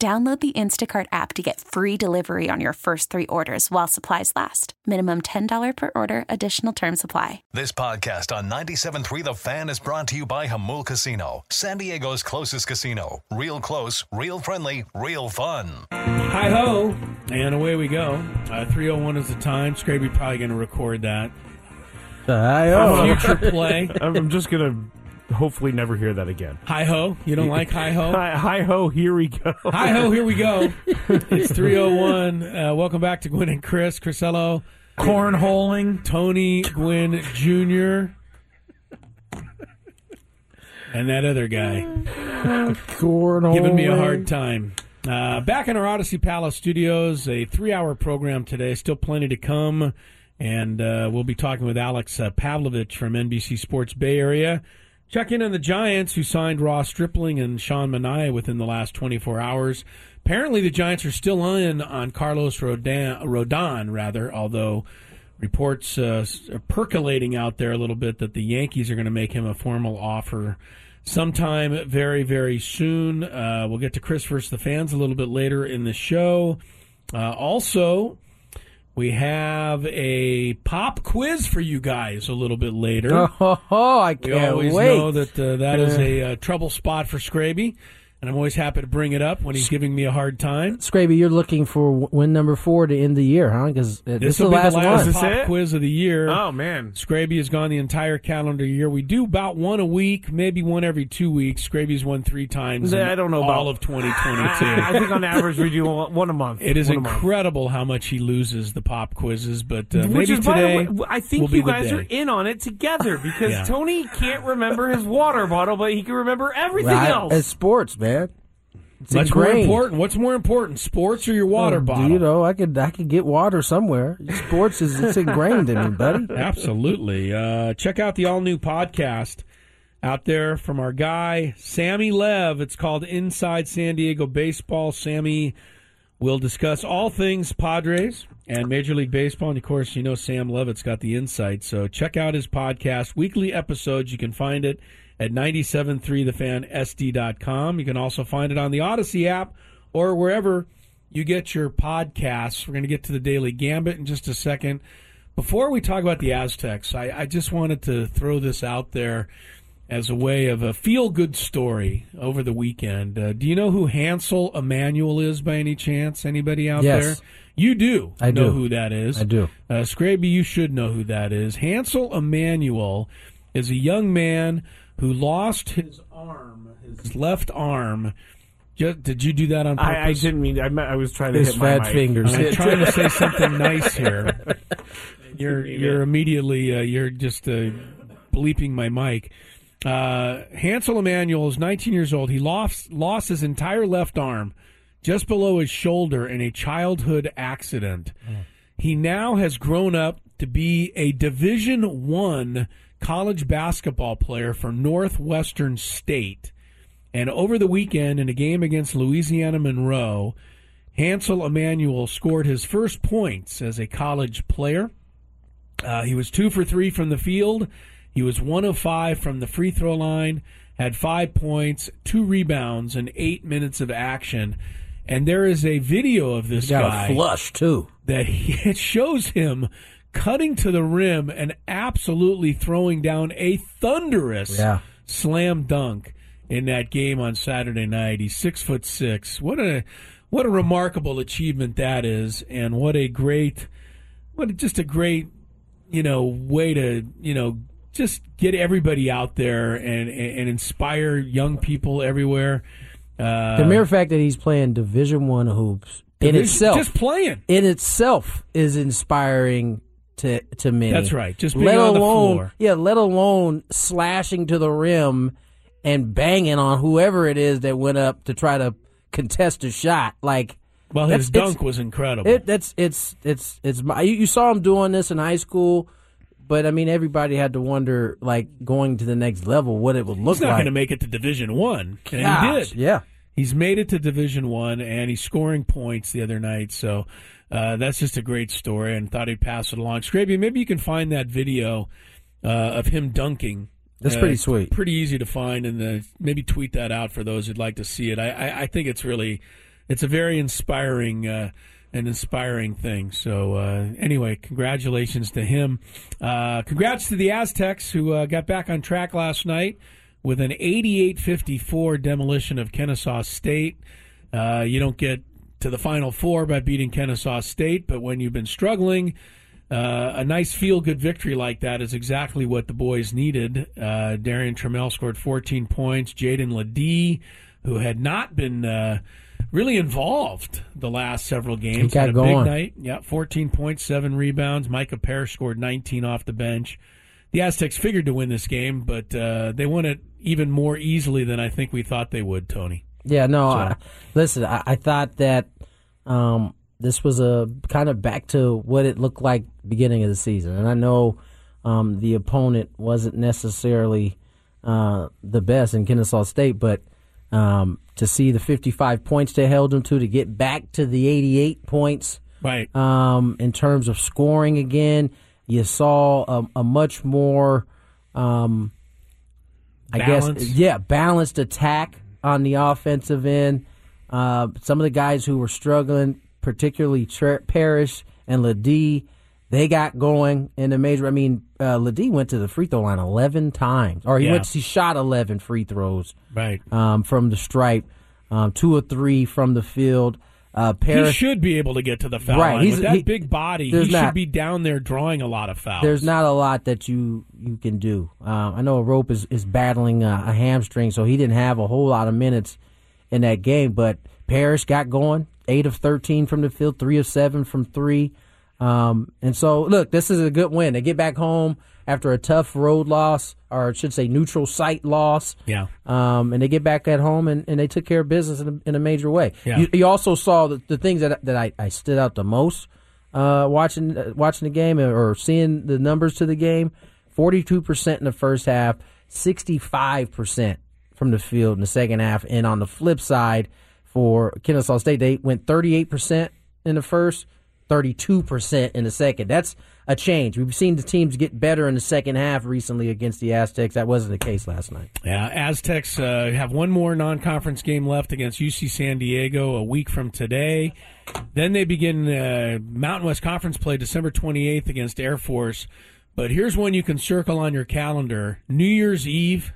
Download the Instacart app to get free delivery on your first three orders while supplies last. Minimum $10 per order, additional term supply. This podcast on 97.3 The Fan is brought to you by Jamul Casino, San Diego's closest casino. Real close, real friendly, real fun. Hi ho, and away we go. Uh, 301 is the time. Scraby probably going to record that. Hi For future play. I'm just gonna hopefully never hear that again. Hi ho. You don't like hi ho? Hi, hi ho, here we go. Hi ho, here we go. It's 301. Uh, welcome back to Gwynn and Chris. Chrisello, Cornholing. Tony, Gwynn Jr., and that other guy Cornholing. giving me a hard time. Uh, back in our Audacy Palace studios, a three hour program today. Still plenty to come. And uh, we'll be talking with Alex uh, Pavlovic from NBC Sports Bay Area. Check in on the Giants, who signed Ross Stripling and Sean Manaea within the last 24 hours. Apparently, the Giants are still in on Carlos Rodon, Rodon rather, although reports uh, are percolating out there a little bit that the Yankees are going to make him a formal offer sometime very, very soon. Uh, we'll get to Chris versus the fans a little bit later in the show. Uh, also, we have a pop quiz for you guys a little bit later. Oh, I can't always wait. know that uh, that is a uh, trouble spot for Scraby, and I'm always happy to bring it up when he's giving me a hard time. Scraby, you're looking for win number four to end the year, huh? Because this, is the will be last, the last one. Pop quiz of the year. Oh man. Scraby has gone the entire calendar year. We do about one a week, maybe one every two weeks. Scraby's won three times. in I don't know all about- of 2022. I, I think on average we do one one a month. It is One month. incredible how much he loses the pop quizzes, but uh, maybe is, by the today way, I think will be you the guys are in on it together because Yeah. Tony can't remember his water bottle, but he can remember everything Right? else. It's sports, man. It's Much more important. What's more important, sports or your water Oh, bottle? You know, I could I could get water somewhere. Sports is it's ingrained in me, buddy. Absolutely. Uh, check out the all new podcast out there from our guy, Sammy Lev. It's called Inside San Diego Baseball. Sammy will discuss all things Padres and Major League Baseball. And of course, you know, Sam Levitt's got the insight. So check out his podcast, weekly episodes. You can find it at 973thefan.sd.com. You can also find it on the Audacy app or wherever you get your podcasts. We're going to get to the Daily Gambit in just a second. Before we talk about the Aztecs, I, I just wanted to throw this out there as a way of a feel good story over the weekend. Uh, do you know who Hansel Enmanuel is by any chance? Anybody out Yes. there? You do I know do. who that is. I do. Uh, Scraby, you should know who that is. Hansel Enmanuel is a young man who lost his arm, his left arm. Did you do that on purpose? I, I didn't mean. I, meant- I was trying to His hit my fat mic. fingers. I'm trying to say something nice here. You're you're immediately uh, you're just uh, bleeping my mic. Uh, Hansel Enmanuel is 19 years old. He lost lost his entire left arm just below his shoulder in a childhood accident. He now has grown up to be a Division One college basketball player for Northwestern State. And over the weekend, in a game against Louisiana Monroe, Hansel Enmanuel scored his first points as a college player. Uh, he was two for three from the field. He was one of five from the free throw line, had five points, two rebounds, and eight minutes of action. And there is a video of this Got guy a flush too. that he, it shows him cutting to the rim and absolutely throwing down a thunderous Yeah. slam dunk in that game on Saturday night. He's six foot six. What a what a remarkable achievement that is, and what a great, what a- just a great, you know, way to you know just get everybody out there and and, inspire young people everywhere. Uh, The mere fact that he's playing Division One hoops in itself, just playing. in itself, is inspiring to to many. That's right. Just being let on the alone, floor. yeah, let alone slashing to the rim and banging on whoever it is that went up to try to contest a shot. Like, Well, his dunk was incredible. It, that's it's it's it's my, you, you saw him doing this in high school, but I mean everybody had to wonder like going to the next level what it would look He's not like. going to make it to Division One, and he did. Yeah. He's made it to Division One, and he's scoring points the other night. So uh, that's just a great story, and thought I'd pass it along. Scraby, maybe you can find that video uh, of him dunking. That's Uh, pretty sweet. Pretty easy to find, and uh, maybe tweet that out for those who'd like to see it. I, I, I think it's really, it's a very inspiring, uh, an inspiring thing. So uh, anyway, congratulations to him. Uh, congrats to the Aztecs who uh, got back on track last night with an 88-54 demolition of Kennesaw State. Uh, you don't get to the Final Four by beating Kennesaw State, but when you've been struggling, uh, a nice feel-good victory like that is exactly what the boys needed. Uh, Darrion Trammell scored 14 points. Jaedon LeDee, who had not been uh, really involved the last several games, got had a going. big night. Yeah, 14 points, seven rebounds. Micah Parrish scored 19 off the bench. The Aztecs figured to win this game, but uh, they won it even more easily than I think we thought they would, Tony. Yeah, no. I, listen, I, I thought that um, this was a kind of back to what it looked like beginning of the season, and I know um, the opponent wasn't necessarily uh, the best in Kennesaw State, but um, to see the 55 points they held them to, to get back to the 88 points Right. um, in terms of scoring again, you saw a, a much more. Um, I Balance. guess yeah, balanced attack on the offensive end. Uh, some of the guys who were struggling, particularly Tre- Parrish and Ledee, they got going in the major. I mean, uh, Ledee went to the free throw line eleven times, or he Yeah. went. He shot eleven free throws Right. um, from the stripe, um, two or three from the field. Uh, He should be able to get to the foul Right, line. he's- With that he- big body, he there's should not- be down there drawing a lot of fouls. there's not a lot that you you can do. Um, I know Arop is is battling a, a hamstring, so he didn't have a whole lot of minutes in that game. But Parrish got going, eight of thirteen from the field, three of seven from three. Um, and so, look, this is a good win. They get back home after a tough road loss, or I should say, neutral site loss. Yeah. Um, and they get back at home and, and they took care of business in a, in a major way. Yeah. You, you also saw the, the things that that I, I stood out the most uh, watching uh, watching the game or seeing the numbers to the game. Forty two percent in the first half, sixty five percent from the field in the second half. And on the flip side, for Kennesaw State, they went thirty eight percent in the first, thirty two percent in the second. That's a change. We've seen the teams get better in the second half recently against the Aztecs. That wasn't the case last night. Yeah, Aztecs uh, have one more non-conference game left against UC San Diego a week from today. Then they begin uh, Mountain West Conference play December 28th against Air Force. But here's one you can circle on your calendar: New Year's Eve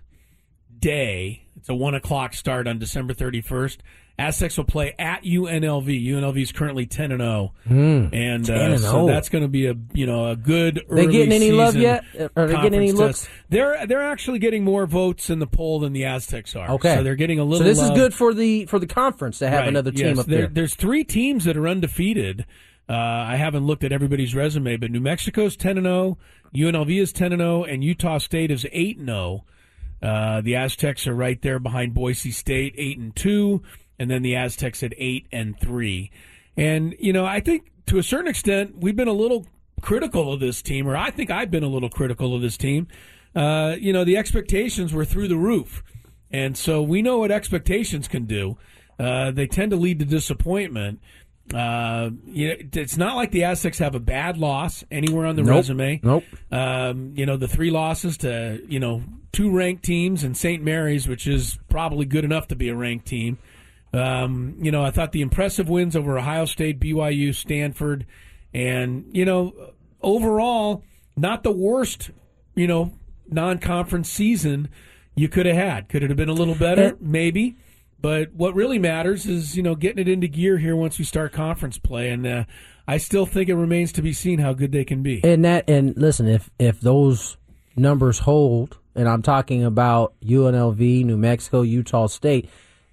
day. It's a one o'clock start on December 31st. Aztecs will play at UNLV. UNLV is currently 10 and 0, and, uh, and so that's going to be a you know a good. Early they getting any love yet? Are they getting any looks? test. They're they're actually getting more votes in the poll than the Aztecs are. Okay, so they're getting a little. So this is good for the for the conference to have Right, another team yes. up There- there. There's three teams that are undefeated. Uh, I haven't looked at everybody's resume, but New Mexico's ten and zero, UNLV is ten and zero, and Utah State is eight and zero. Uh, the Aztecs are right there behind Boise State, eight and two, and then the Aztecs at eight and three. And you know, I think to a certain extent, we've been a little critical of this team, or I think I've been a little critical of this team. Uh, you know, the expectations were through the roof, and so we know what expectations can do. Uh, they tend to lead to disappointment. Uh, you know, it's not like the Aztecs have a bad loss anywhere on the Nope. resume. Nope. Um, you know, the three losses to, you know, two ranked teams and St. Mary's, which is probably good enough to be a ranked team. Um, you know, I thought the impressive wins over Ohio State, BYU, Stanford, and, you know, overall, not the worst, you know, non conference season you could have had. Could it have been a little better? Maybe. But what really matters is you know getting it into gear here once we start conference play, and uh, I still think it remains to be seen how good they can be. And that and listen, if if those numbers hold, and I'm talking about UNLV, New Mexico, Utah State,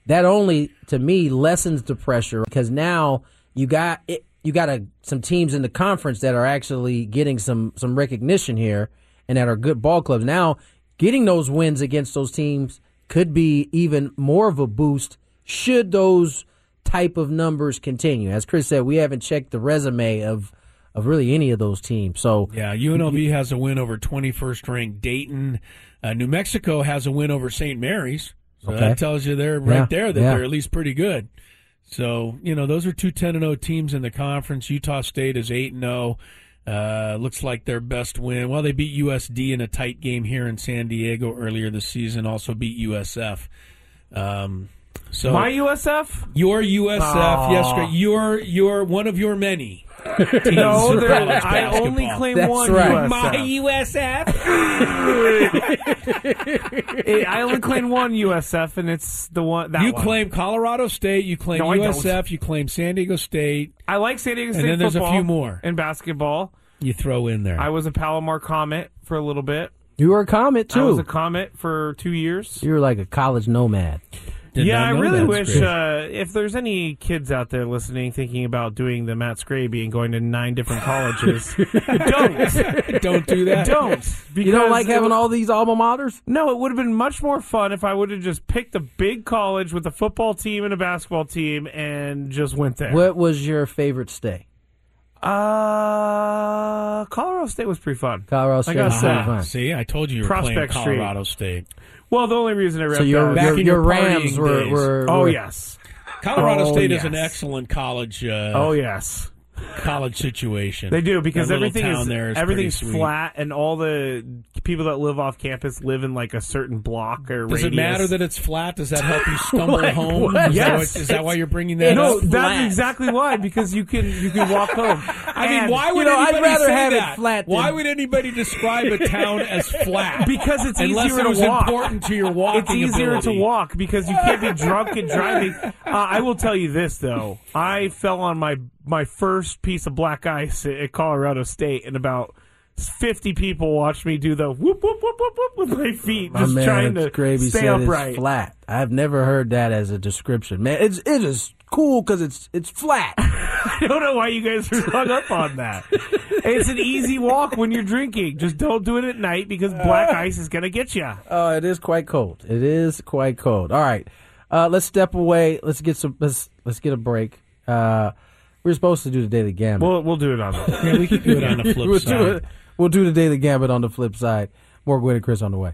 that only to me lessens the pressure because now you got it, you got a, some teams in the conference that are actually getting some some recognition here and that are good ball clubs. Now, getting those wins against those teams could be even more of a boost should those type of numbers continue. As Chris said, we haven't checked the resume of of really any of those teams. So yeah, UNLV has a win over 21st ranked Dayton. Uh, New Mexico has a win over St. Mary's. So Okay. that tells you they're right Yeah, there that yeah. they're at least pretty good. So, you know, those are two 10 and 0 teams in the conference. Utah State is 8 and 0. Uh, looks like their best win. Well, they beat USD in a tight game here in San Diego earlier this season. Also beat USF. Um, so My USF? your USF, Aw. yes, great. You're you're one of your many. Teams No, there- I only claim That's one right. USF. My USF. Eh, I only claim one USF, and it's the one that you one. claim Colorado State, you claim No, USF, you claim San Diego State. I like San Diego And State then there's a few more. in basketball. You throw in there. I was a Palomar Comet for a little bit. you were a comet too. I was a Comet for two years. you were like a college nomad. Did yeah, I really wish uh, if there's any kids out there listening thinking about doing the Matt Scraby and going to nine different colleges, don't, don't do that. don't. You don't like having would- all these alma maters? No, it would have been much more fun if I would have just picked a big college with a football team and a basketball team and just went there. What was your favorite stay? Uh, Colorado State was pretty fun. Colorado State. gotta was say. pretty Ah, fun. see, I told you you were Prospect playing Street. Colorado State. Well, the only reason I read So your Back your, in your your Rams partying were, days. were Oh yes. Colorado Oh, State is an excellent college. Uh, Oh yes. College situation. They do because That everything town is, there is everything's sweet. flat, and all the people that live off campus live in like a certain block or Does it matter that it's flat? Does that help you stumble Like home? what? Is, that Yes. what- is that why you're bringing that no, up? that's exactly why because you can you can walk home. I mean, why would know, I'd anybody rather say have it that? flat than- Why would anybody describe a town as flat? Because it's unless easier it to was walk. important to your walking It's easier ability. to walk because you can't be drunk and driving. Uh, I will tell you this though, I fell on my my first piece of black ice at, at Colorado State, and about fifty people watched me do the whoop whoop whoop whoop whoop with my feet, My just man trying to Gravy stay upright. flat. I've never heard that as a description. Man, it's it is cool because it's it's flat. I don't know why you guys are hung up on that. it's an easy walk when you're drinking. Just don't do it at night because black ice is gonna get you. Oh, it is quite cold. It is quite cold. All right, uh, let's step away. Let's get some. Let's let's get a break. Uh, we are supposed to do the daily gambit. We'll we'll do it on. The, Yeah, we could do it on the flip we'll side. do it. We'll do the daily gambit on the flip side. More Gwynn and Chris on the way.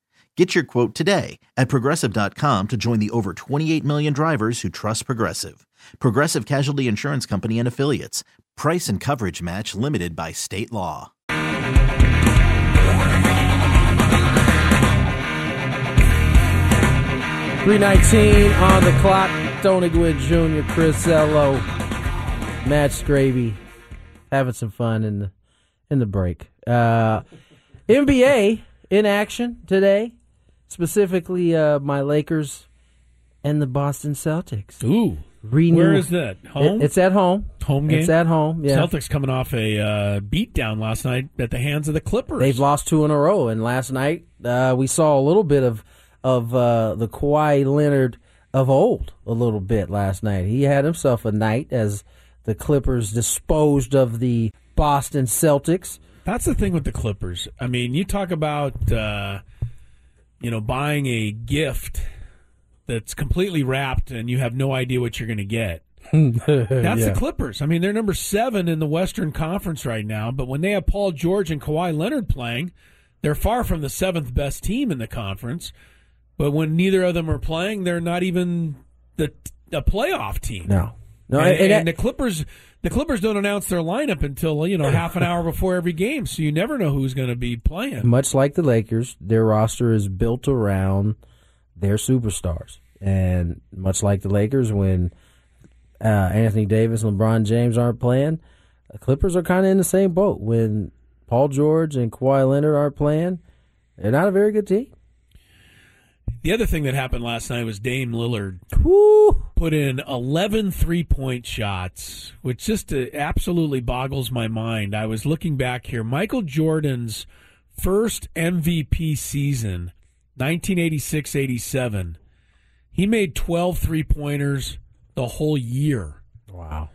Get your quote today at progressive.com to join the over 28 million drivers who trust Progressive. Progressive Casualty Insurance Company and Affiliates. Price and coverage match limited by state law. Three nineteen on the clock. Tony Gwynn Jr., Chris Ello, Matt Scraby, having some fun in the in the break. Uh, NBA in action today, specifically uh, my Lakers and the Boston Celtics. Ooh, Renew- where is that? Home. It- it's at home. home game. It's at home. Yeah. Celtics coming off a uh, beatdown last night at the hands of the Clippers. They've lost two in a row, and last night uh, we saw a little bit of of uh, the Kawhi Leonard of old. A little bit last night. He had himself a night as the Clippers disposed of the Boston Celtics. That's the thing with the Clippers. I mean, you talk about uh, you know buying a gift that's completely wrapped and you have no idea what you're going to get. That's the Clippers. I mean, they're number seven in the Western Conference right now, but when they have Paul George and Kawhi Leonard playing, they're far from the seventh best team in the conference. But when neither of them are playing, they're not even the a playoff team. No, no, and, and- and the Clippers, the Clippers don't announce their lineup until you know half an hour before every game, so you never know who's going to be playing. much like the Lakers, their roster is built around their superstars, and much like the Lakers, when uh, Anthony Davis and LeBron James aren't playing, the Clippers are kind of in the same boat. When Paul George and Kawhi Leonard aren't playing, they're not a very good team. The other thing that happened last night was Dame Lillard Woo! put in 11 three point shots, which just uh, absolutely boggles my mind. I was looking back here. Michael Jordan's first MVP season, 1986 87, he made 12 three pointers the whole year. Wow.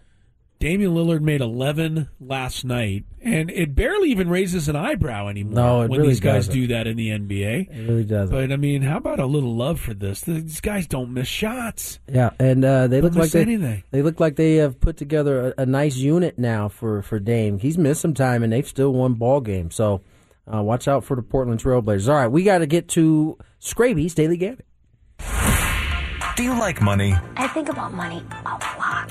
Damian Lillard made 11 last night, and it barely even raises an eyebrow anymore No, it when really these guys doesn't. do that in the NBA. It really doesn't. But I mean, how about a little love for this? These guys don't miss shots. Yeah, and uh, they Don't look like they, anything. they look like they have put together a, a nice unit now for, for Dame. He's missed some time, and they've still won ball games. So uh, watch out for the Portland Trailblazers. All right, we got to get to Scraby's Daily Gambit. Do you like money? I think about money a lot.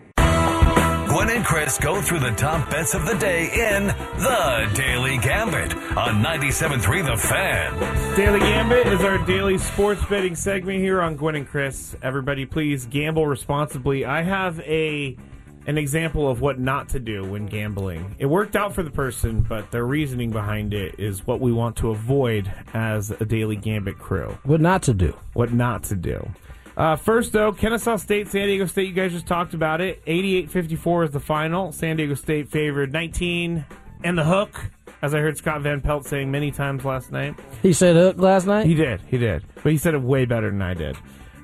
Gwynn and Chris go through the top bets of the day in The Daily Gambit on 97.3 The Fan. Daily Gambit is our daily sports betting segment here on Gwynn and Chris. Everybody, please gamble responsibly. I have a an example of what not to do when gambling. It worked out for the person, but their reasoning behind it is what we want to avoid as a Daily Gambit crew. What not to do? What not to do. Uh, first, though, Kennesaw State, San Diego State, you guys just talked about it. 88 54 is the final. San Diego State favored 19 and the hook, as I heard Scott Van Pelt saying many times last night. He said hook last night? He did, he did. But he said it way better than I did.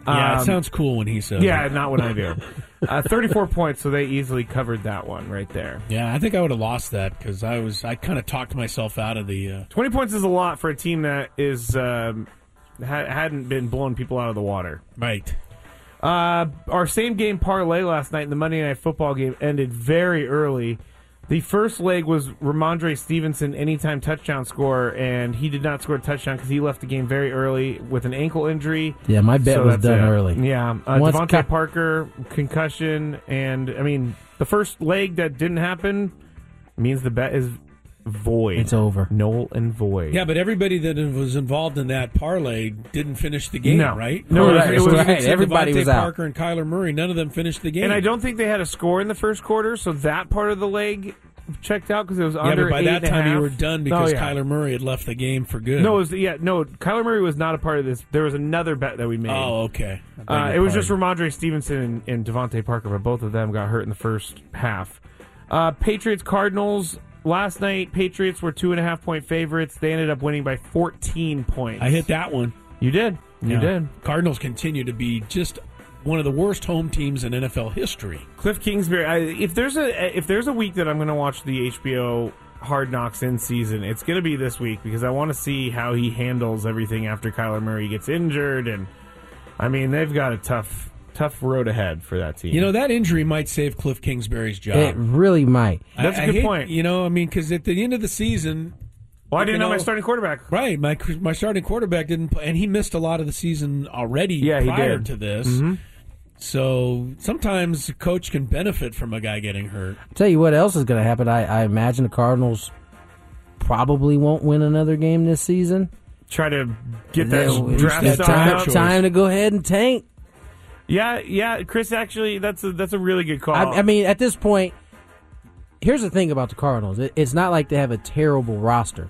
Yeah, Um, it sounds cool when he says Yeah, it. not when I do. Uh, 34 points, so they easily covered that one right there. Yeah, I think I would have lost that because I was I kind of talked myself out of the. Uh, 20 points is a lot for a team that is um, ha- hadn't been blowing people out of the water. Right. Uh, our same game parlay last night in the Monday Night Football game ended very early. The first leg was Rhamondre Stevenson anytime touchdown score, and he did not score a touchdown because he left the game very early with an ankle injury. Yeah, my bet So was done it. early. Yeah, uh, Once DeVante Ka- Parker concussion, and I mean the first leg that didn't happen means the bet is void. It's over. Null and void. yeah, but everybody that was involved in that parlay didn't finish the game, No. right? No, Right, it was- right. Except Everybody DeVante was out. Parker and Kyler Murray. None of them finished the game. And I don't think they had a score in the first quarter, so that part of the leg checked out because it was Yeah, under but by eight that and a time you half. were done Oh, because yeah. Kyler Murray had left the game for good. No, it was yeah, no. Kyler Murray was not a part of this. There was another bet that we made. Oh, okay. I beg Uh, your it was just pardon. Rhamondre Stevenson and, and DeVante Parker, but both of them got hurt in the first half. Uh, Patriots Cardinals last night. Patriots were two and a half point favorites. They ended up winning by fourteen points. I hit that one. You did. You Yeah. did. Cardinals continue to be just one of the worst home teams in NFL history. Cliff Kingsbury. I, if there's a if there's a week that I'm going to watch the HBO Hard Knocks in season, it's going to be this week because I want to see how he handles everything after Kyler Murray gets injured, and I mean they've got a tough tough road ahead for that team. You know that injury might save Cliff Kingsbury's job. It really might. That's a a good point. You know, I mean, because at the end of the season, well, I didn't you know, my starting quarterback. right? My my starting quarterback didn't, play, and he missed a lot of the season already. Yeah, he prior did. to this. Mhm. So sometimes a coach can benefit from a guy getting hurt. I'll Tell you what else is going to happen. I, I imagine the Cardinals probably won't win another game this season. Try to get that draft it's stock time, time to go ahead and tank. Yeah, yeah, Chris. Actually, that's a that's a really good call. I, I mean, at this point, here's the thing about the Cardinals. It, it's not like they have a terrible roster.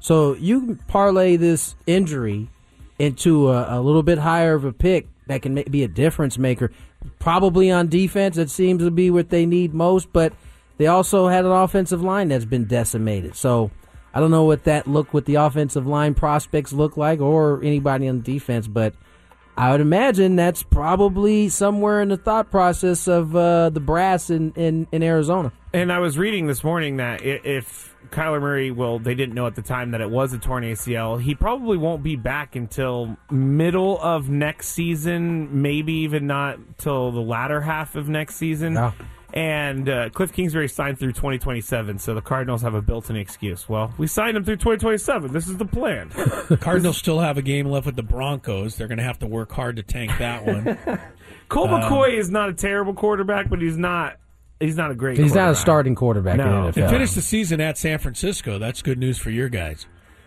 So you parlay this injury into a, a little bit higher of a pick that can be a difference maker. Probably on defense, it seems to be what they need most, but they also had an offensive line that's been decimated. So I don't know what that look with the offensive line prospects look like or anybody on defense, but I would imagine that's probably somewhere in the thought process of uh, the brass in, in, in Arizona. And I was reading this morning that if Kyler Murray, well, they didn't know at the time that it was a torn ACL. He probably won't be back until middle of next season, maybe even not till the latter half of next season. Yeah. And uh, Cliff Kingsbury signed through 2027, so the Cardinals have a built-in excuse. Well, we signed him through 2027. This is the plan. Cardinals still have a game left with the Broncos. They're going to have to work hard to tank that one. Colt Um, McCoy is not a terrible quarterback, but he's not he's not a great. He's not a starting quarterback No. in They the NFL. finished the season at San Francisco. That's good news for your guys.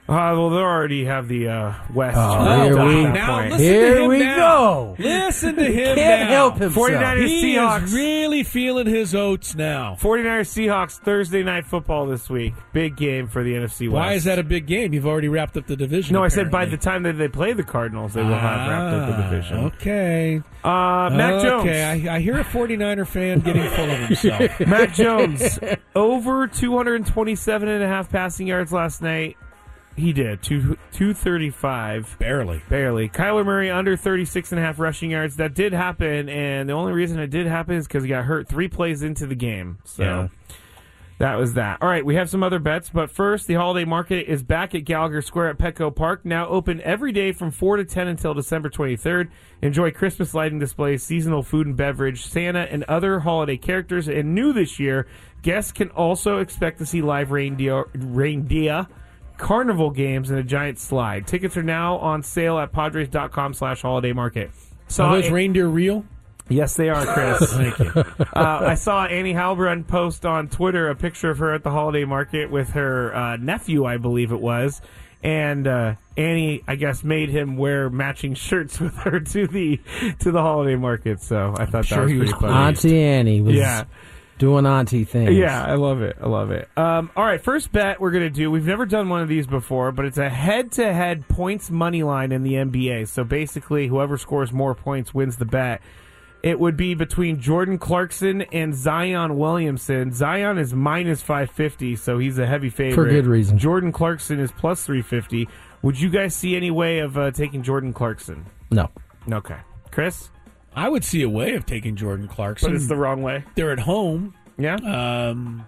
Uh, well, they already have the uh, West. Oh, here up we- at that now point. listen Here him we now. go. Listen to him Can't now. help himself. 49ers He Seahawks. is really feeling his oats now. 49ers Seahawks Thursday night football this week. Big game for the NFC West. Why is that a big game? You've already wrapped up the division. No, I said by the apparently. time that they play the Cardinals, they will have wrapped up the Ah, division. Okay. Uh, Mac Jones. Okay, I, I hear a 49er fan getting full of himself. Mac Jones over 227 and a half passing yards last night. He did. Two, 235. Barely. Barely. Kyler Murray under 36 and a half rushing yards. That did happen, and the only reason it did happen is because he got hurt three plays into the game. So Yeah. that was that. All right, we have some other bets, but first, the holiday market is back at Gallagher Square at Petco Park, now open every day from 4 to 10 until December 23rd. Enjoy Christmas lighting displays, seasonal food and beverage, Santa, and other holiday characters. And new this year, guests can also expect to see live reindeer, reindeer carnival games and a giant slide. Tickets are now on sale at padres.com slash holiday market. Are those reindeer real? Yes, they are, Chris. Thank you. uh, I saw Annie Heilbrunn post on Twitter a picture of her at the holiday market with her uh, nephew, I believe it was. And uh, Annie, I guess, made him wear matching shirts with her to the to the holiday market. So I thought that sure was he pretty was funny. Auntie Annie was Yeah. Doing auntie things. Yeah, I love it. I love it. Um, all right, first bet we're gonna do. We've never done one of these before, but it's a head-to-head points money line in the NBA. So basically, whoever scores more points wins the bet. It would be between Jordan Clarkson and Zion Williamson. Zion is minus five fifty, so he's a heavy favorite For good reason. Jordan Clarkson is plus three fifty. Would you guys see any way of uh, taking Jordan Clarkson? No. Okay, Chris, I would see a way of taking Jordan Clarkson. but it's the wrong way. They're at home. Yeah. Um,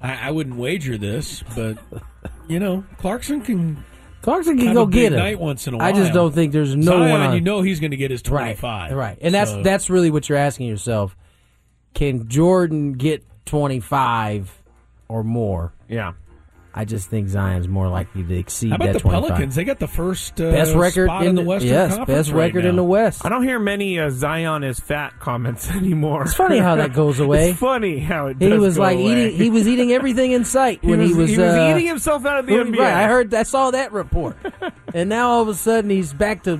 I, I wouldn't wager this, but you know, Clarkson can. Clarkson can have go a big get him. night once in a while. I just don't think there's no Zion, one on- You know he's going to get his Right, twenty-five. Right. And that's So- that's really what you're asking yourself. Can Jordan get 25 or more? Yeah. I just think Zion's more likely to exceed How about that the 25. Pelicans? They got the first uh, best record spot in the Western yes, Conference best right record now. in the West. I don't hear many uh, Zion is fat comments anymore. It's funny how that goes away. It's funny how it. He was go like away. eating. He was eating everything in sight He when was, he was. he was uh, eating himself out of the Right, NBA. I heard. I saw that report, and now all of a sudden he's back to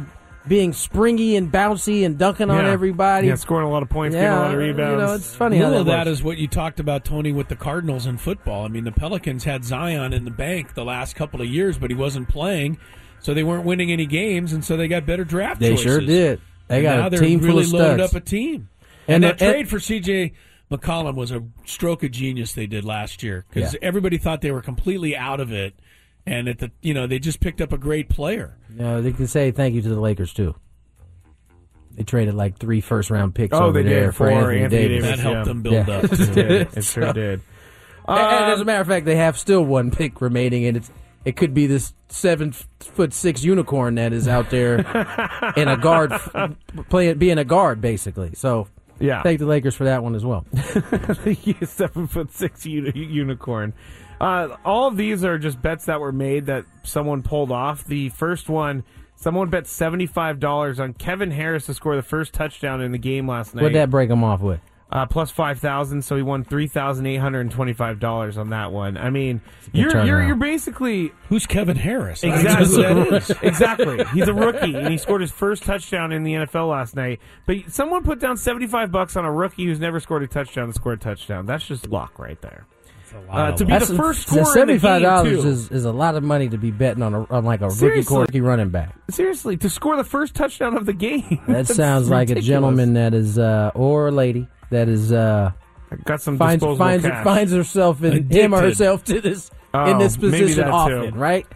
being springy and bouncy and dunking on everybody. every Yeah, scoring a lot of points, Yeah, getting a lot of rebounds. you rebounds. know, it's funny A how that of that works. is what you talked about, Tony, with the Cardinals in football. I mean, the Pelicans had Zion in the bank the last couple of years, but he wasn't playing, so they weren't winning any games, and so they got better draft They choices. sure did. They And got now a they're team full really of loaded studs. up a team. And And, that the- and- trade for C.J. McCollum was a stroke of genius they did last year because Yeah. everybody thought they were completely out of it, and at the you know they just picked up a great player. No, they can say thank you to the Lakers too. They traded like three first round picks Oh, over they there did for for Anthony, Anthony Davis. Davis, That helped yeah. them build Yeah. up. It did. It So- sure did. And- and as a Um, matter of fact, they have still one pick remaining, and it's it could be this seven foot six unicorn that is out there in a guard, playing being a guard basically. So Yeah. thank the Lakers for that one as well. the seven foot six uni- unicorn. Uh, all of these are just bets that were made that someone pulled off. The first one, someone bet seventy five dollars on Kevin Harris to score the first touchdown in the game last night. What'd that break him off with? uh, plus five thousand, so he won three thousand eight hundred and twenty five dollars on that one. I mean, you're you're you're basically Who's Kevin Harris? I don't know who that Exactly. is. exactly. He's a rookie, and he scored his first touchdown in the NFL last night. But someone put down seventy-five bucks on a rookie who's never scored a touchdown to score a touchdown. That's just luck right there. Uh, to be That's the first the scorer in the seventy-five dollars is, is a lot of money to be betting on a on like a rookie Seriously. running back. Seriously, to score the first touchdown of the game. That That's sounds like a gentleman that is uh, or a lady that is uh, got some finds finds cash. finds herself in him or herself to this Oh, in this position that too. often, right?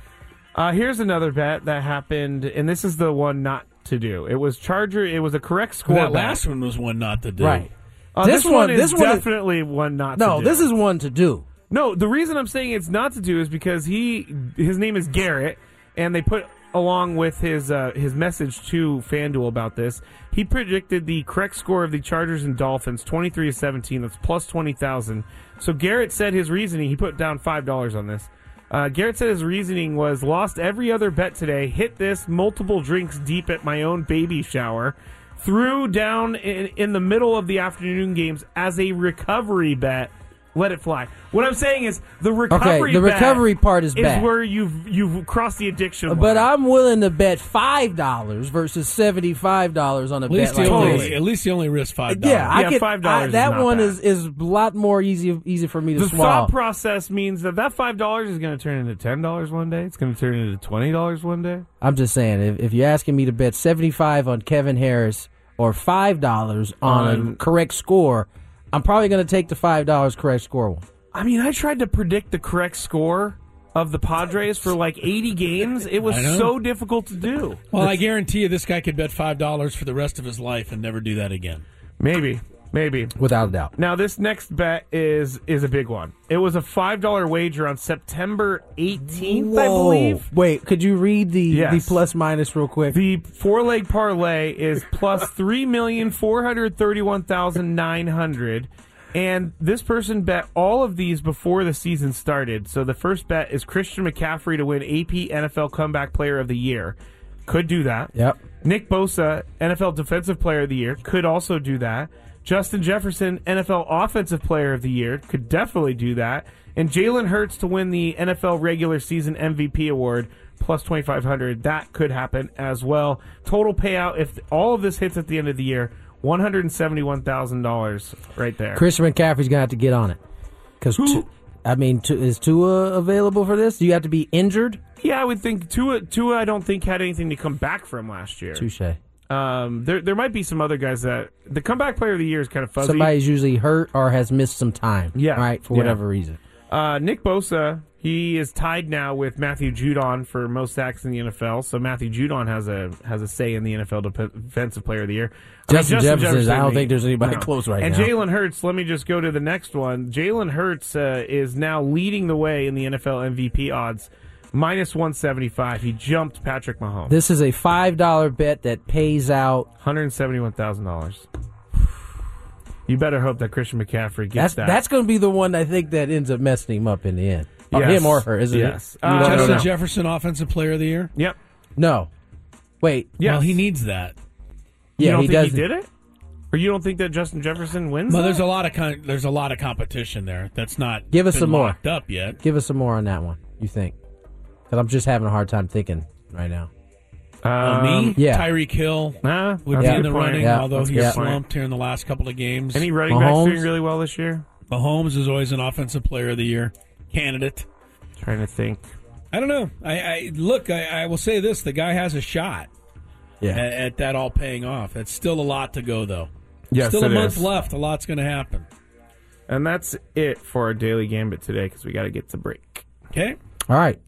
Uh, here's another bet that happened, and this is the one not to do. It was Charger. It was a correct score. that last one was one not to do. Right. Uh, This this, one, one- is this one is- definitely one not. No, to do. No, this is one to do. No, the reason I'm saying it's not to do is because he his name is Garrett, and they put along with his uh, his message to FanDuel about this. He predicted the correct score of the Chargers and Dolphins, twenty three to seventeen. That's plus twenty thousand. So Garrett said his reasoning. He put down five dollars on this. Uh, Garrett said his reasoning was lost every other bet today. Hit this multiple drinks deep at my own baby shower. Threw down in, in the middle of the afternoon games as a recovery bet. Let it fly. What I'm saying is the recovery. the bet recovery part is bad. where you've you've crossed the addiction. But line. I'm willing to bet five dollars versus seventy five dollars on a At least, bet he like only, this. at least he only risk five dollars. Yeah, I Yeah, could, $5 I- that not one bad. is is a lot more easy easy for me to the swallow. thought process means that that five dollars is going to turn into ten dollars one day. It's going to turn into twenty dollars one day. I'm just saying, if, if you're asking me to bet 75 on Kevin Harris or five dollars on, a correct score, I'm probably going to take the five dollars correct score one. I mean, I tried to predict the correct score of the Padres for like 80 games. It was so difficult to do. Well, I guarantee you, this guy could bet five dollars for the rest of his life and never do that again. Maybe, maybe. Without a doubt. Now this next bet is is a big one. It was a five dollar wager on September 18th, I believe. Wait, could you read the Yes. the plus minus real quick? The four leg parlay is plus three million four hundred thirty one thousand nine hundred. And this person bet all of these before the season started. So the first bet is Christian McCaffrey to win AP NFL Comeback Player of the Year. Could do that. Yep. Nick Bosa, NFL Defensive Player of the Year, could also do that. Justin Jefferson, NFL Offensive Player of the Year, could definitely do that. And Jalen Hurts to win the NFL Regular Season MVP award, plus 2,500. That could happen as well. Total payout, if all of this hits at the end of the year, $171,000 right there. Christian McCaffrey's going to have to get on it because I mean, Tu- is Tua available for this? Do you have to be injured? Yeah, I would think Tua, Tua I don't think had anything to come back from last year. Touche. Um, there, there might be some other guys that the comeback player of the year is kind of fuzzy. Somebody's usually hurt or has missed some time. Yeah. Right, for Yeah. whatever reason. Uh, Nick Bosa, he is tied now with Matthew Judon for most sacks in the NFL. So Matthew Judon has a has a say in the NFL Defensive Player of the Year. I mean, Justin Jefferson, I don't think there's anybody close right and now. And Jalen Hurts, let me just go to the next one. Jalen Hurts uh, is now leading the way in the NFL MVP odds, minus 175. He jumped Patrick Mahomes. This is a five dollar bet that pays out. $171,000. You better hope that Christian McCaffrey gets That's that. that's going to be the one I think that ends up messing him up in the end. Or Yes. him or her, isn't Yes. it? Uh, You don't Justin. Jefferson, Offensive Player of the Year. Yep. No. Wait. Yes. Well, he needs that. You Yeah, don't he think doesn't. he did it? Or you don't think that Justin Jefferson wins? Well, that? there's a lot of con- there's a lot of competition there. That's not Give us been some more. up yet. Give us some more on that one. You think? Because I'm just having a hard time thinking right now. Uh, me, yeah. Tyreek Hill Nah, would be in the running, Yeah, although that's a he's slumped here in the last couple of games. Any running backs doing really well this year? Mahomes is always an Offensive Player of the Year candidate. Trying to think. I don't know. I, I look. I, I will say this: the guy has a shot Yeah. at, at that all paying off. That's still a lot to go, though. Yes, still a month is. left. A lot's going to happen. And that's it for our daily gambit today because we got to get to break. Okay. All right.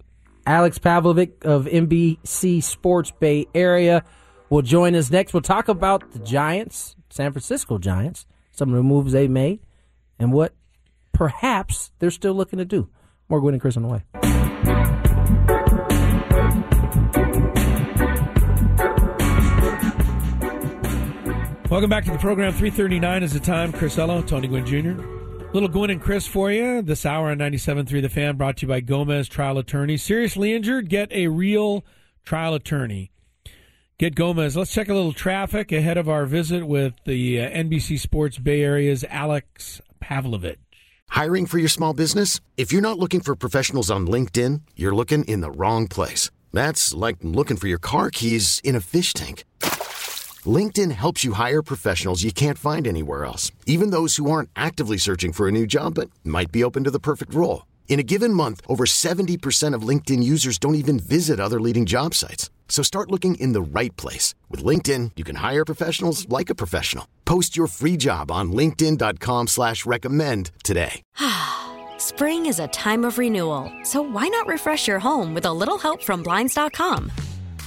Alex Pavlovic of NBC Sports Bay Area will join us next. We'll talk about the Giants, San Francisco Giants, some of the moves they made, and what perhaps they're still looking to do. More Gwynn and Chris on the way. Welcome back to the program. 339 is the time. Chris Ello, Tony Gwynn Jr., Little Gwynn and Chris for you. This hour on 97.3 The Fan brought to you by Gomez Trial Attorney. Seriously injured? Get a real trial attorney. Get Gomez. Let's check a little traffic ahead of our visit with the uh, NBC Sports Bay Area's Alex Pavlovic. Hiring for your small business? If you're not looking for professionals on LinkedIn, you're looking in the wrong place. That's like looking for your car keys in a fish tank. LinkedIn helps you hire professionals you can't find anywhere else, even those who aren't actively searching for a new job but might be open to the perfect role. In a given month, over 70% of LinkedIn users don't even visit other leading job sites. So start looking in the right place. With LinkedIn, you can hire professionals like a professional. Post your free job on linkedin.com slash recommend today. Spring is a time of renewal, so why not refresh your home with a little help from Blinds.com?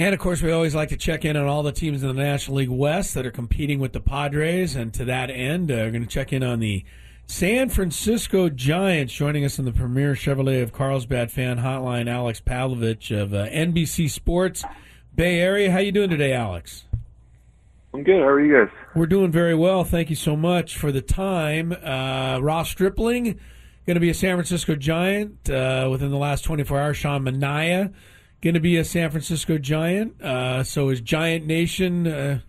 And of course, we always like to check in on all the teams in the National League West that are competing with the Padres. And to that end, uh, we're going to check in on the San Francisco Giants. Joining us in the premier Chevrolet of Carlsbad fan hotline, Alex Pavlovic of uh, NBC Sports Bay Area. How you doing today, Alex? I'm good. How are you guys? We're doing very well. Thank you so much for the time. Uh, Ross Stripling going to be a San Francisco Giant uh, within the last 24 hours. Sean Manaea going to be a San Francisco Giant. Uh, so is Giant Nation uh,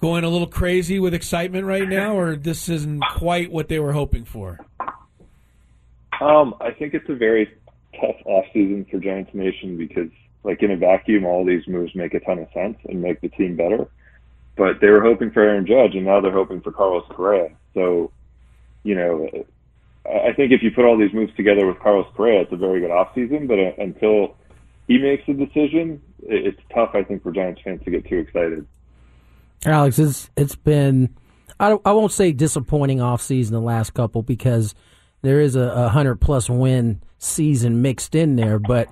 going a little crazy with excitement right now, or this isn't quite what they were hoping for? Um, I think it's a very tough off season for Giants Nation because, like in a vacuum, all these moves make a ton of sense and make the team better. But they were hoping for Aaron Judge, and now they're hoping for Carlos Correa. So, you know, I think if you put all these moves together with Carlos Correa, it's a very good off season. But uh, until he makes a decision, it's tough, I think, for Giants fans to get too excited. Alex, it's it's been I, I won't say disappointing off season the last couple because there is a, a hundred plus win season mixed in there, but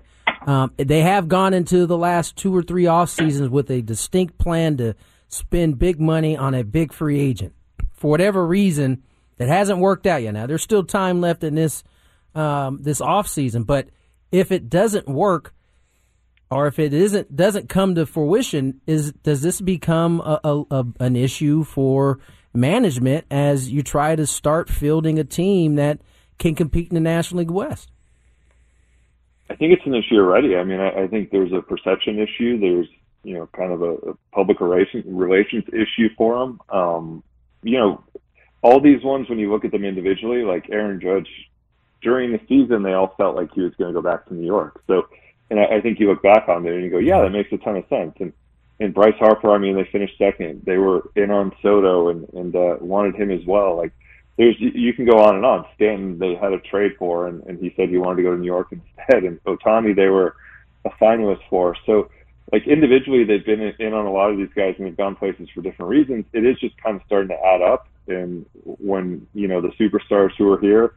um, they have gone into the last two or three off seasons with a distinct plan to spend big money on a big free agent. For whatever reason, that hasn't worked out yet. Now there's still time left in this um, this off season, but if it doesn't work, or if it isn't doesn't come to fruition, is does this become a, a, a, an issue for management as you try to start fielding a team that can compete in the National League West? I think it's an issue already. I mean, I, I think there's a perception issue. There's you know kind of a, a public relations relations issue for them. Um, you know, all these ones when you look at them individually, like Aaron Judge, during the season they all felt like he was going to go back to New York. So and I, I think you look back on it and you go, yeah, that makes a ton of sense. And and Bryce Harper, I mean, they finished second. They were in on Soto and and uh, wanted him as well. Like there's you can go on and on. Stanton they had a trade for, and, and he said he wanted to go to New York instead. And Ohtani they were a finalist for. So like individually they've been in on a lot of these guys and they've gone places for different reasons. It is just kind of starting to add up. And when you know the superstars who are here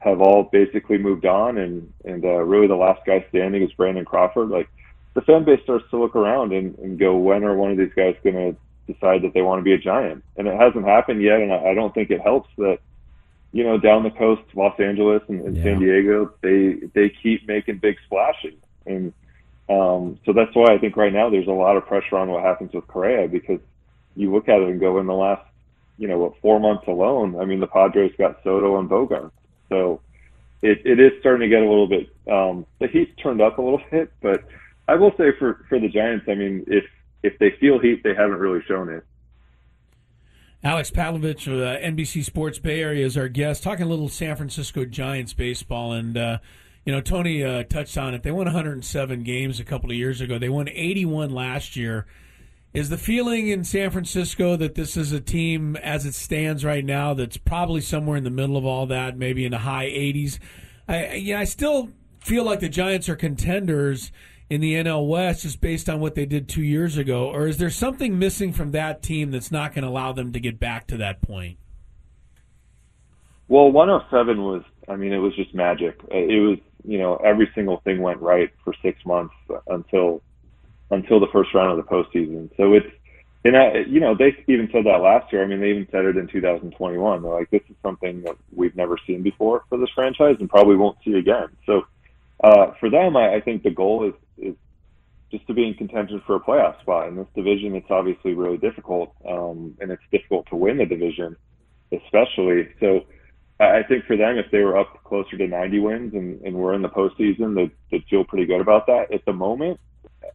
have all basically moved on, and and uh, really the last guy standing is Brandon Crawford. Like the fan base starts to look around and, and go, when are one of these guys going to decide that they want to be a giant? And it hasn't happened yet, and I, I don't think it helps that you know, down the coast, Los Angeles and, and Yeah. San Diego, they they keep making big splashes, and um, so that's why I think right now there's a lot of pressure on what happens with Correa because you look at it and go in the last, you know, what four months alone. I mean, the Padres got Soto and Bogaerts, so it, it is starting to get a little bit. Um, the heat turned up a little bit, but I will say for for the Giants, I mean, if if they feel heat, they haven't really shown it. Alex Pavlovic of uh, NBC Sports Bay Area is our guest, talking a little San Francisco Giants baseball. And, uh, you know, Tony uh, touched on it. They won 107 games a couple of years ago, they won 81 last year. Is the feeling in San Francisco that this is a team as it stands right now that's probably somewhere in the middle of all that, maybe in the high 80s? I, I still feel like the Giants are contenders in the NL West just based on what they did two years ago, or is there something missing from that team that's not going to allow them to get back to that point? Well, 107 was, I mean, it was just magic. It was, you know, every single thing went right for six months until until the first round of the postseason. So it's, and I, you know, they even said that last year. I mean, they even said it in 2021. They're like, this is something that we've never seen before for this franchise and probably won't see again. So uh, for them, I, I think the goal is is just to be in contention for a playoff spot in this division. It's obviously really difficult, um, and it's difficult to win the division, especially. So I think for them, if they were up closer to 90 wins and, and we're in the postseason, they, they'd feel pretty good about that. At the moment,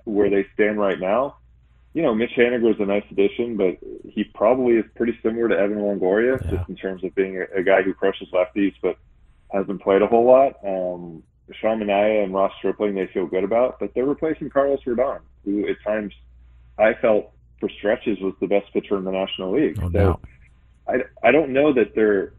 where they stand right now, you know, Mitch Haniger is a nice addition, but he probably is pretty similar to Evan Longoria, just in terms of being a, a guy who crushes lefties, but hasn't played a whole lot. Um, Sean Manaea and Ross Stripling, they feel good about, but they're replacing Carlos Rodon, who at times I felt for stretches was the best pitcher in the National League. No so doubt. I, I don't know that they're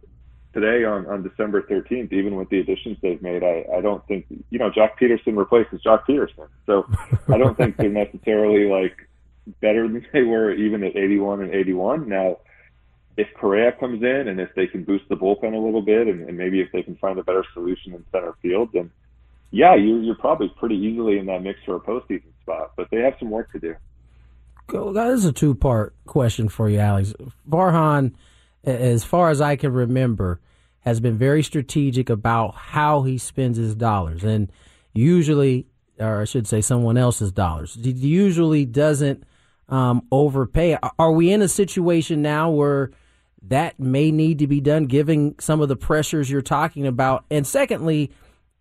today on, on December 13th, even with the additions they've made, I, I don't think, you know, Joc Pederson replaces Joc Pederson. So I don't think they're necessarily like better than they were even at 81 and 81. Now, if Correa comes in and if they can boost the bullpen a little bit and, and maybe if they can find a better solution in center field, then yeah, you're, you're probably pretty easily in that mix for a postseason spot, but they have some work to do. Go- That is a two part question for you, Alex. Farhan, a- as far as I can remember, has been very strategic about how he spends his dollars, and usually, or I should say, someone else's dollars. He usually doesn't um, overpay. Are- we in a situation now where that may need to be done, given some of the pressures you're talking about? And secondly,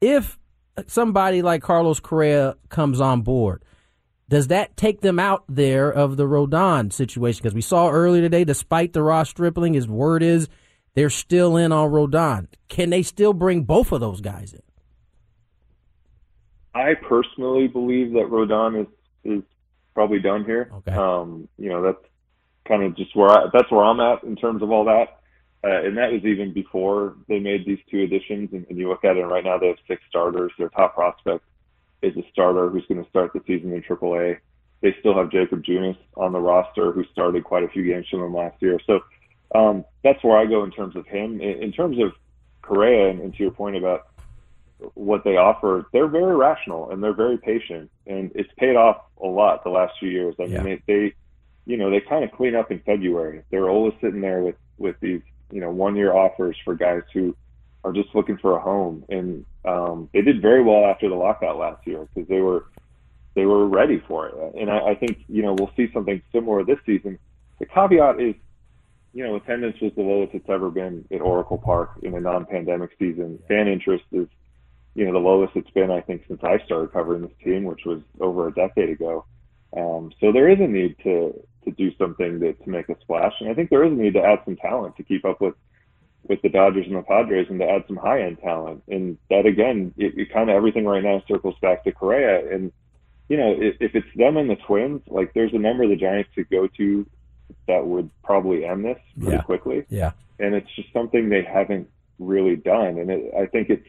if somebody like Carlos Correa comes on board, does that take them out there of the Rodon situation? Because we saw earlier today, despite the Ross Stripling, his word is they're still in on Rodon. Can they still bring both of those guys in? I personally believe that Rodon is is probably done here. Okay. Um, you know, that's kind of just where I, that's where I'm at in terms of all that. Uh, and that was even before they made these two additions. And, and you look at it, right now they have six starters. Their top prospect is a starter who's going to start the season in AAA. They still have Jakob Junis on the roster, who started quite a few games from them last year. So um, that's where I go in terms of him. In, in terms of Correa, and, and to your point about what they offer, they're very rational and they're very patient, and it's paid off a lot the last few years. I Yeah. mean, they, they, you know, they kind of clean up in February. They're always sitting there with with these, you know, one year offers for guys who are just looking for a home, and um, they did very well after the lockout last year because they were they were ready for it. And I, I think you know we'll see something similar this season. The caveat is you know, attendance was the lowest it's ever been at Oracle Park in a non-pandemic season. Fan interest is, you know, the lowest it's been, I think, since I started covering this team, which was over a decade ago. Um, so there is a need to to do something to, to make a splash, and I think there is a need to add some talent to keep up with with the Dodgers and the Padres, and to add some high end talent. And that again, it, it kind of everything right now circles back to Correa. And you know, if, if it's them and the Twins, like there's a number of the Giants could go to that would probably end this pretty Yeah. quickly. Yeah. And it's just something they haven't really done. And it, I think it's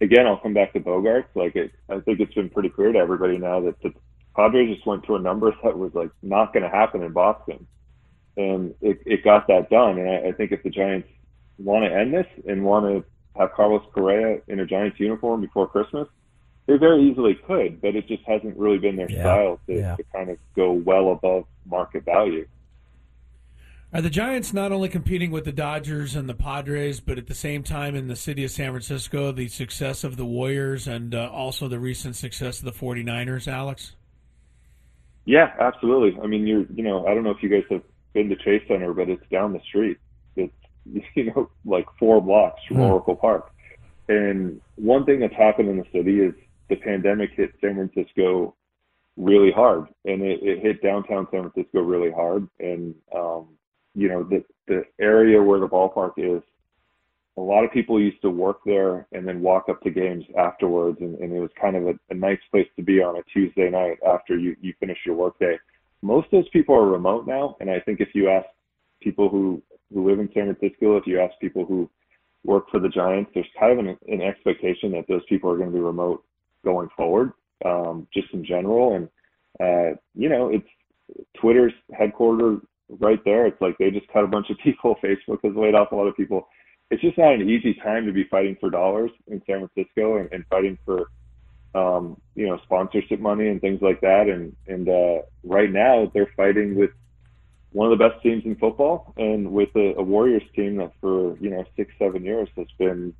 again, I'll come back to Bogaerts. Like it, I think it's been pretty clear to everybody now that the Padres just went to a number that was like not going to happen in Boston, and it, it got that done. And I, I think if the Giants want to end this and want to have Carlos Correa in a Giants uniform before Christmas, they very easily could. But it just hasn't really been their Yeah. style to, Yeah. to kind of go well above market value. Are the Giants not only competing with the Dodgers and the Padres, but at the same time in the city of San Francisco, the success of the Warriors and uh, also the recent success of the 49ers, Alex? Yeah, absolutely. I mean, you're, you know, I don't know if you guys have been to Chase Center, but it's down the street. It's, you know, like four blocks from mm. Oracle Park. And one thing that's happened in the city is the pandemic hit San Francisco really hard, and it, it hit downtown San Francisco really hard. And um, you know, the the area where the ballpark is, a lot of people used to work there and then walk up to games afterwards, and, and it was kind of a, a nice place to be on a Tuesday night after you you finish your workday. Most of those people are remote now, and I think if you ask people who who live in San Francisco, if you ask people who work for the Giants, there's kind of an, an expectation that those people are going to be remote going forward, um, just in general. And uh, you know, it's Twitter's headquarters right there. It's like they just cut a bunch of people. Facebook has laid off a lot of people. It's just not an easy time to be fighting for dollars in San Francisco and, and fighting for um, you know sponsorship money and things like that. And and uh, right now they're fighting with one of the best teams in football and with a, a Warriors team that for you know six seven years has been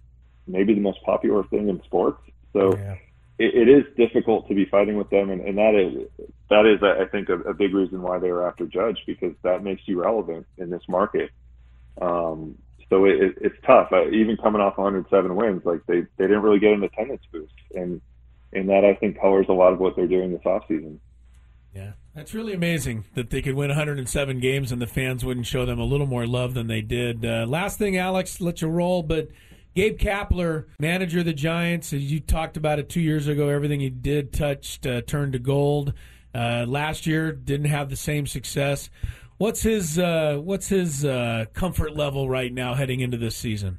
maybe the most popular thing in sports. So yeah it, it is difficult to be fighting with them, and, and that is that is I think a, a big reason why they were after Judge because that makes you relevant in this market. Um, so it, it, it's tough. Uh, even coming off 107 wins, like they they didn't really get an attendance boost, and and that I think colors a lot of what they're doing this offseason. Yeah, that's really amazing that they could win 107 games and the fans wouldn't show them a little more love than they did. Uh, last thing, Alex, let you roll, but Gabe Kapler, manager of the Giants, as you talked about it two years ago. Everything he did touched uh, turned to gold. Uh, last year didn't have the same success. What's his uh, What's his uh, comfort level right now heading into this season?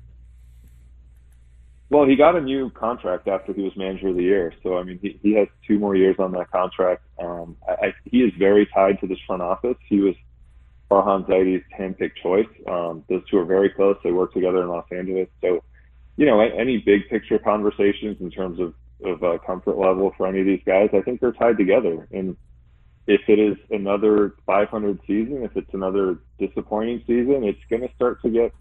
Well, he got a new contract after he was manager of the year, so I mean he, he has two more years on that contract. Um, I, I, he is very tied to this front office. He was Farhan Zaidi's handpicked choice. Um, those two are very close. They work together in Los Angeles, so you know, any big picture conversations in terms of of uh, comfort level for any of these guys, I think they're tied together. And if it is another 500 season, if it's another disappointing season, it's going to start to get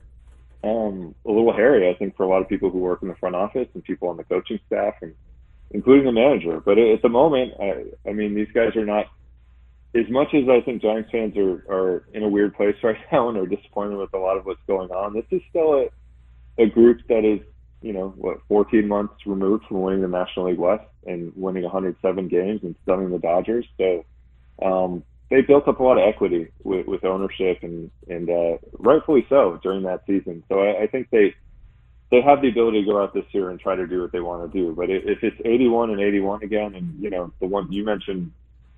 um, a little hairy. I think for a lot of people who work in the front office and people on the coaching staff, and including the manager. But at the moment, I, I mean, these guys are not. As much as I think Giants fans are, are in a weird place right now and are disappointed with a lot of what's going on, this is still a a group that is, you know, what 14 months removed from winning the National League West and winning 107 games and stunning the Dodgers. So um, they built up a lot of equity with, with ownership and and uh, rightfully so during that season. So I, I think they they have the ability to go out this year and try to do what they want to do. But if it's 81 and 81 again, and you know the one you mentioned,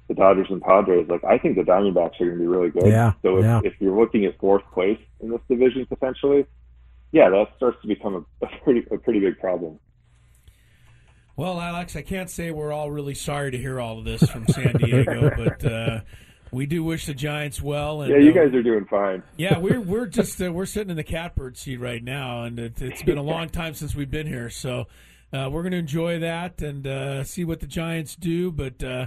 the Dodgers and Padres, like I think the Diamondbacks are going to be really good. Yeah. So if, yeah. if you're looking at fourth place in this division potentially, yeah, that starts to become a, a pretty a pretty big problem. Well, Alex, I can't say we're all really sorry to hear all of this from San Diego, but uh, we do wish the Giants well. And, yeah, you guys uh, are doing fine. yeah, we're we're just uh, we're sitting in the catbird seat right now, and it, has been a long time since we've been here, so uh, we're going to enjoy that and uh, see what the Giants do. But uh,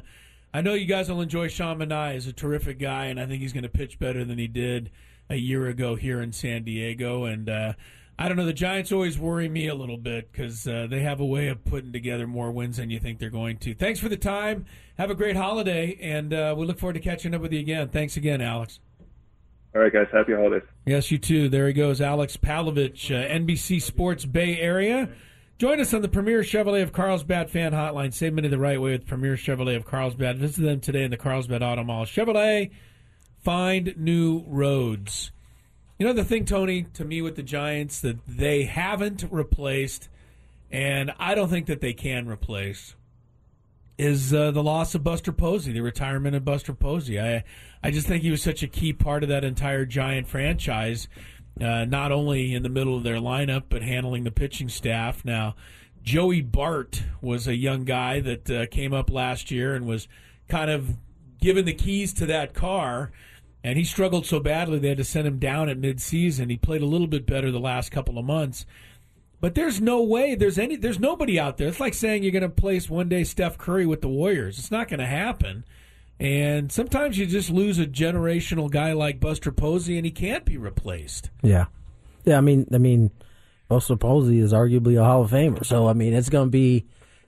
I know you guys will enjoy Sean Manaea. He's a terrific guy, and I think he's going to pitch better than he did a year ago here in San Diego. And uh, I don't know, the Giants always worry me a little bit because uh, they have a way of putting together more wins than you think they're going to. Thanks for the time. Have a great holiday, and uh, we look forward to catching up with you again. Thanks again, Alex. All right, guys. Happy holidays. Yes, you too. There he goes, Alex Pavlovic, uh, NBC Sports Bay Area. Join us on the Premier Chevrolet of Carlsbad fan hotline. Save money the right way with Premier Chevrolet of Carlsbad. Visit them today in the Carlsbad Auto Mall. Chevrolet find new roads. You know the thing, Tony, to me with the Giants that they haven't replaced, and I don't think that they can replace, is uh, the loss of Buster Posey, the retirement of Buster Posey. I I just think he was such a key part of that entire Giant franchise, uh, not only in the middle of their lineup but handling the pitching staff. Now, Joey Bart was a young guy that uh, came up last year and was kind of given the keys to that car and he struggled so badly they had to send him down at midseason. He played a little bit better the last couple of months. But there's no way there's any there's nobody out there. It's like saying you're going to place one day Steph Curry with the Warriors. It's not going to happen. And sometimes you just lose a generational guy like Buster Posey, and he can't be replaced. Yeah, yeah. I mean, I mean, Buster Posey is arguably a Hall of Famer, so I mean, it's going to be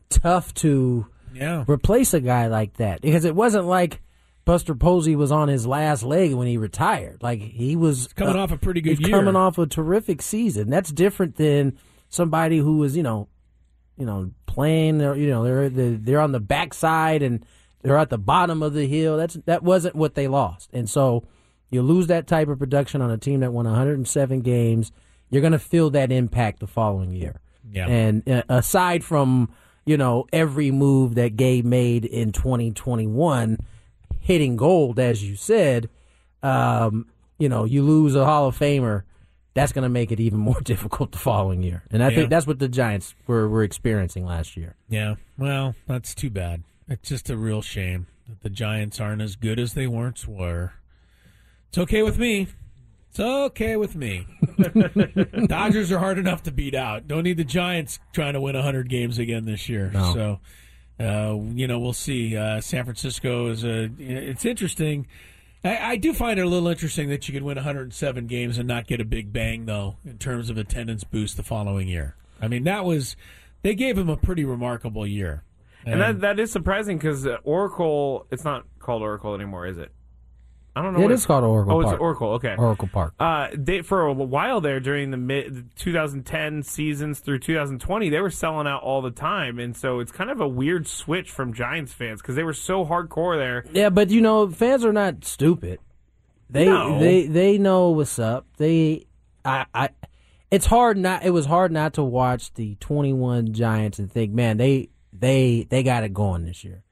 tough to yeah. replace a guy like that because it wasn't like Buster Posey was on his last leg when he retired. Like he was coming uh, off a pretty good he's year, coming off a terrific season. That's different than somebody who was, you know, you know, playing. You know, they're they're on the backside and they're at the bottom of the hill. That's that wasn't what they lost, and so you lose that type of production on a team that won 107 games. You're going to feel that impact the following year. Yeah. And uh, aside from you know every move that Gabe made in 2021, hitting gold as you said, um, you know you lose a Hall of Famer. That's going to make it even more difficult the following year, and I Yeah. think that's what the Giants were were experiencing last year. Yeah. Well, that's too bad. It's just a real shame that the Giants aren't as good as they once were. It's okay with me. It's okay with me. Dodgers are hard enough to beat out. Don't need the Giants trying to win 100 games again this year. No. So, uh, you know, we'll see. Uh, San Francisco is a. It's interesting. I, I do find it a little interesting that you could win 107 games and not get a big bang, though, in terms of attendance boost the following year. I mean, that was. They gave him a pretty remarkable year. And that that is surprising because Oracle, it's not called Oracle anymore, is it? I don't know. It what is called Oracle Oh, Park. it's Oracle. Okay, Oracle Park. Uh, they for a while there during the mid 2010 seasons through 2020, they were selling out all the time, and so it's kind of a weird switch from Giants fans because they were so hardcore there. Yeah, but you know, fans are not stupid. They No. they they know what's up. They I I it's hard not it was hard not to watch the 21 Giants and think, man, they they they got it going this year.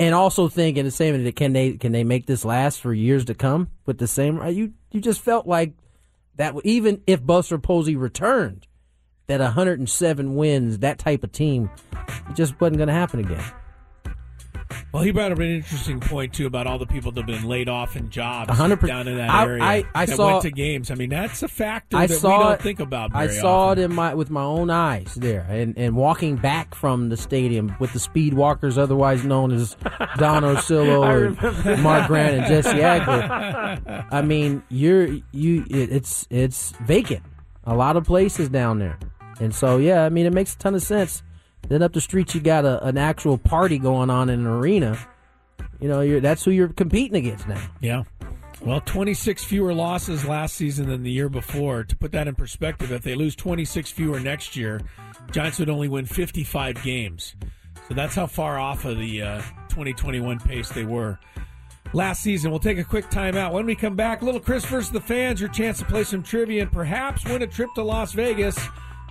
And also thinking the same minute, can they can they make this last for years to come with the same uh, you you just felt like that even if Buster Posey returned that 107 wins, that type of team, it just wasn't going to happen again. Well, he brought up an interesting point too about all the people that have been laid off in jobs 100%. down in that area I- I that saw- went to games. I mean, that's a factor I that saw we don't it- think about. I saw often. it in my with my own eyes there, and and walking back from the stadium with the speed walkers, otherwise known as Don Orsillo I or Mark. Grant and Jesse Agler. I mean, you're you it, it's it's vacant. A lot of places down there, and so yeah, I mean, it makes a ton of sense. Then up the street, you got a, an actual party going on in an arena. You know, that's who you're competing against now. Yeah. Well, 26 fewer losses last season than the year before. To put that in perspective, if they lose 26 fewer next year, Giants would only win 55 games. So that's how far off of the uh, 2021 pace they were last season. We'll take a quick timeout. When we come back, little Chris versus the fans, your chance to play some trivia and perhaps win a trip to Las Vegas.